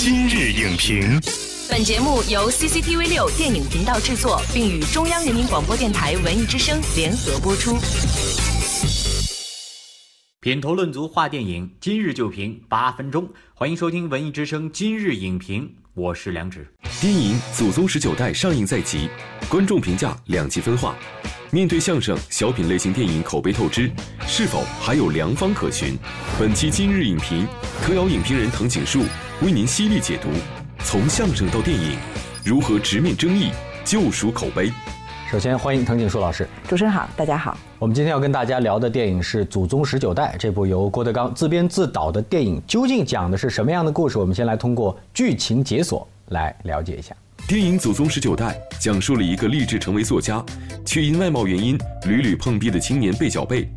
今日影评，本节目由 CCTV 六电影频道制作，并与中央人民广播电台文艺之声联合播出。品头论足话电影，今日就评八分钟。欢迎收听文艺之声今日影评，我是梁植。电影《祖宗十九代》上映在即，观众评价两极分化。面对相声、小品类型电影口碑透支，是否还有良方可循？本期今日影评，特邀影评人藤井树为您犀利解读：从相声到电影，如何直面争议，救赎口碑？首先欢迎藤井树老师，主持人好，大家好。我们今天要跟大家聊的电影是《祖宗十九代》，这部由郭德纲自编自导的电影，究竟讲的是什么样的故事？我们先来通过剧情解锁来了解一下。电影《祖宗十九代》讲述了一个立志成为作家，却因外貌原因屡屡碰壁的青年贝小贝，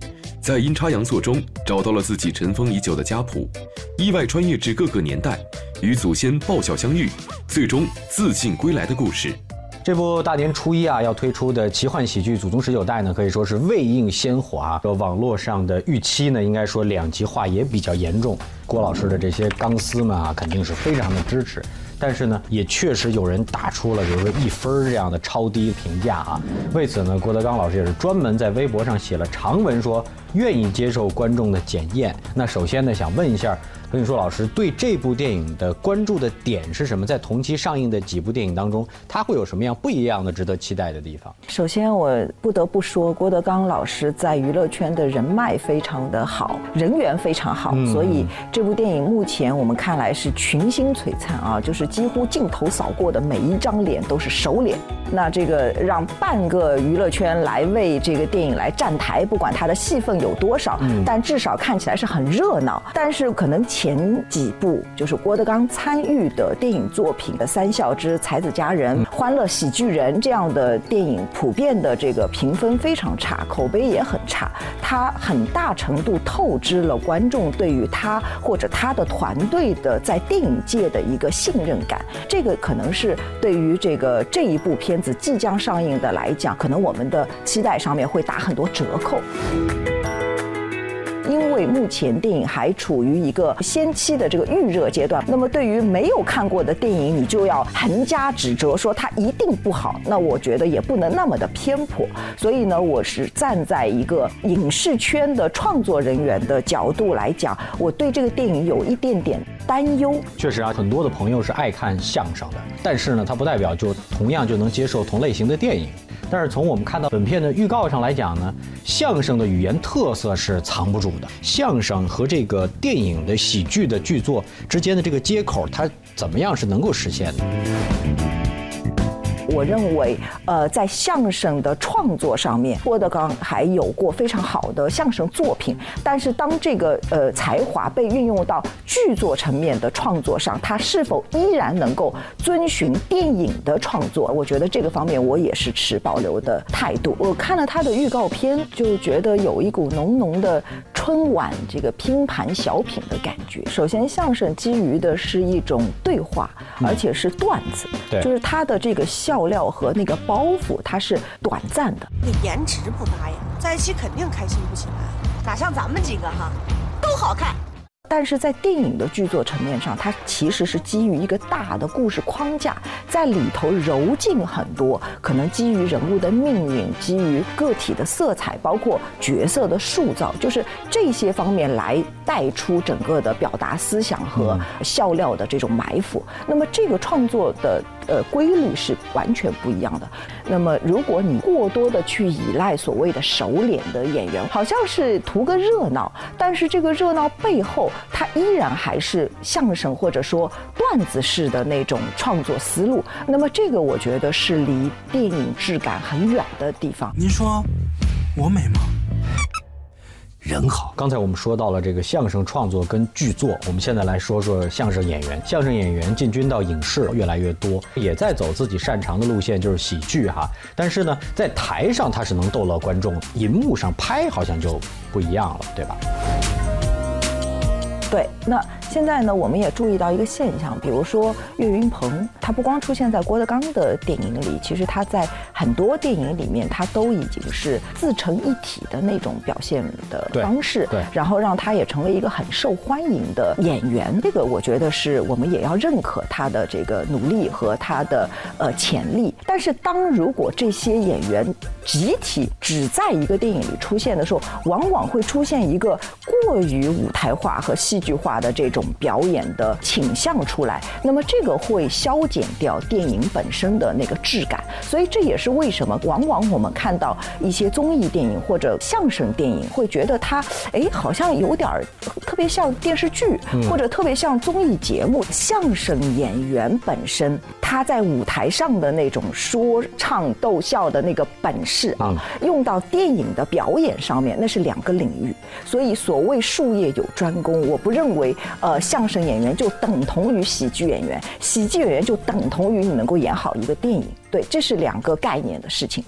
在阴差阳错中找到了自己尘封已久的家谱，意外穿越至各个年代，与祖先爆笑相遇，最终自信归来的故事。这部大年初一啊要推出的奇幻喜剧《祖宗十九代》呢，可以说是未映先火啊。网络上的预期呢，应该说两极化也比较严重。郭老师的这些钢丝们啊，肯定是非常的支持。但是呢，也确实有人打出了比如说一分这样的超低评价啊。为此呢，郭德纲老师也是专门在微博上写了长文，说愿意接受观众的检验。那首先呢，想问一下。跟你说，老师对这部电影的关注的点是什么？在同期上映的几部电影当中，它会有什么样不一样的、值得期待的地方？首先，我不得不说，郭德纲老师在娱乐圈的人脉非常的好，人缘非常好，所以这部电影目前我们看来是群星璀璨啊，就是几乎镜头扫过的每一张脸都是熟脸。那这个让半个娱乐圈来为这个电影来站台，不管它的戏份有多少，但至少看起来是很热闹。但是可能前几部就是郭德纲参与的电影作品的《三笑之才子佳人》《欢乐喜剧人》这样的电影，普遍的这个评分非常差，口碑也很差。他很大程度透支了观众对于他或者他的团队的在电影界的一个信任感。这个可能是对于这个这一部片子。即将上映的来讲，可能我们的期待上面会打很多折扣。因为目前电影还处于一个先期的这个预热阶段，那么对于没有看过的电影，你就要横加指责说它一定不好。那我觉得也不能那么的偏颇。所以呢，我是站在一个影视圈的创作人员的角度来讲，我对这个电影有一点点担忧。确实啊，很多的朋友是爱看相声的，但是呢，它不代表就同样就能接受同类型的电影。但是从我们看到本片的预告上来讲呢，相声的语言特色是藏不住的。相声和这个电影的喜剧的剧作之间的这个接口，它怎么样是能够实现的？我认为，呃，在相声的创作上面，郭德纲还有过非常好的相声作品。但是，当这个呃才华被运用到剧作层面的创作上，他是否依然能够遵循电影的创作？我觉得这个方面我也是持保留的态度。我看了他的预告片，就觉得有一股浓浓的春晚这个拼盘小品的感觉。首先，相声基于的是一种对话，而且是段子，就是它的这个笑。料和那个包袱，它是短暂的。你颜值不搭呀，在一起肯定开心不起来。哪像咱们几个哈，都好看。但是在电影的剧作层面上，它其实是基于一个大的故事框架，在里头揉进很多可能基于人物的命运、基于个体的色彩，包括角色的塑造，就是这些方面来带出整个的表达思想和笑料的这种埋伏。那么这个创作的。呃，规律是完全不一样的。那么，如果你过多的去依赖所谓的熟脸的演员，好像是图个热闹，但是这个热闹背后，它依然还是相声或者说段子式的那种创作思路。那么，这个我觉得是离电影质感很远的地方。您说，我美吗？人好。刚才我们说到了这个相声创作跟剧作，我们现在来说说相声演员。相声演员进军到影视越来越多，也在走自己擅长的路线，就是喜剧哈。但是呢，在台上他是能逗乐观众，银幕上拍好像就不一样了，对吧？对，那。现在呢，我们也注意到一个现象，比如说岳云鹏，他不光出现在郭德纲的电影里，其实他在很多电影里面，他都已经是自成一体的那种表现的方式，对，然后让他也成为一个很受欢迎的演员。这个我觉得是我们也要认可他的这个努力和他的呃潜力。但是当如果这些演员集体只在一个电影里出现的时候，往往会出现一个过于舞台化和戏剧化的这种表演的倾向出来，那么这个会消减掉电影本身的那个质感。所以这也是为什么往往我们看到一些综艺电影或者相声电影，会觉得它哎好像有点特别像电视剧，或者特别像综艺节目。相声演员本身他在舞台上的那种说唱逗笑的那个本事啊，用到电影的表演上面，那是两个领域。所以所谓术业有专攻，我不认为呃呃相声演员就等同于喜剧演员，喜剧演员就等同于你能够演好一个电影。对，这是两个概念的事情。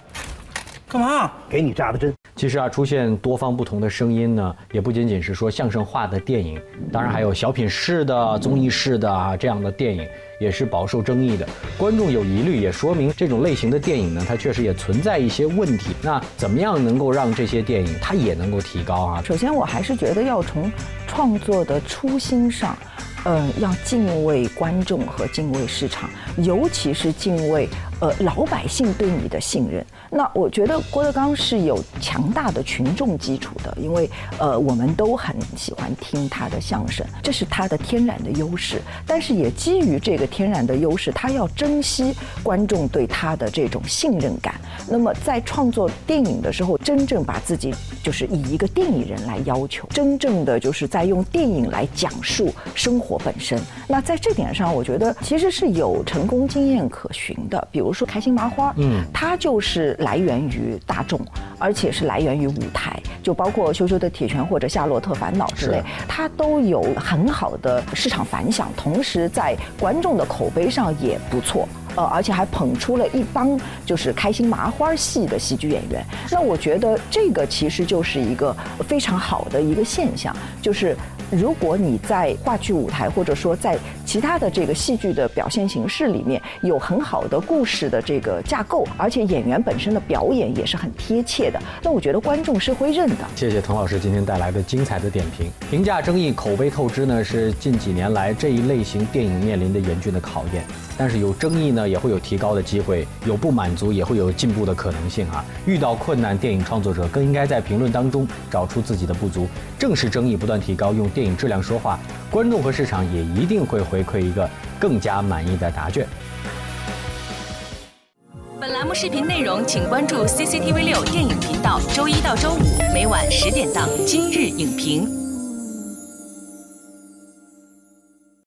干嘛？给你扎的针。其实啊，出现多方不同的声音呢，也不仅仅是说相声化的电影，当然还有小品式的、综艺式的啊这样的电影，也是饱受争议的。观众有疑虑，也说明这种类型的电影呢，它确实也存在一些问题。那怎么样能够让这些电影它也能够提高啊？首先，我还是觉得要从创作的初心上。嗯，要敬畏观众和敬畏市场，尤其是敬畏呃老百姓对你的信任。那我觉得郭德纲是有强大的群众基础的，因为呃我们都很喜欢听他的相声，这是他的天然的优势。但是也基于这个天然的优势，他要珍惜观众对他的这种信任感。那么在创作电影的时候，真正把自己就是以一个电影人来要求，真正的就是在用电影来讲述生活。本身，那在这点上，我觉得其实是有成功经验可循的。比如如说《开心麻花》，嗯，它就是来源于大众，而且是来源于舞台，就包括《羞羞的铁拳》或者《夏洛特烦恼》之类，它都有很好的市场反响，同时在观众的口碑上也不错。呃，而且还捧出了一帮就是开心麻花系的喜剧演员。那我觉得这个其实就是一个非常好的一个现象，就是。如果你在话剧舞台，或者说在其他的这个戏剧的表现形式里面有很好的故事的这个架构，而且演员本身的表演也是很贴切的，那我觉得观众是会认的。谢谢滕老师今天带来的精彩的点评。评价争议、口碑透支呢，是近几年来这一类型电影面临的严峻的考验。但是有争议呢，也会有提高的机会；有不满足，也会有进步的可能性啊。遇到困难，电影创作者更应该在评论当中找出自己的不足，正视争议，不断提高，用电。电影质量说话，观众和市场也一定会回馈一个更加满意的答卷。本栏目视频内容，请关注 CCTV 六电影频道，周一到周五每晚十点档《今日影评》。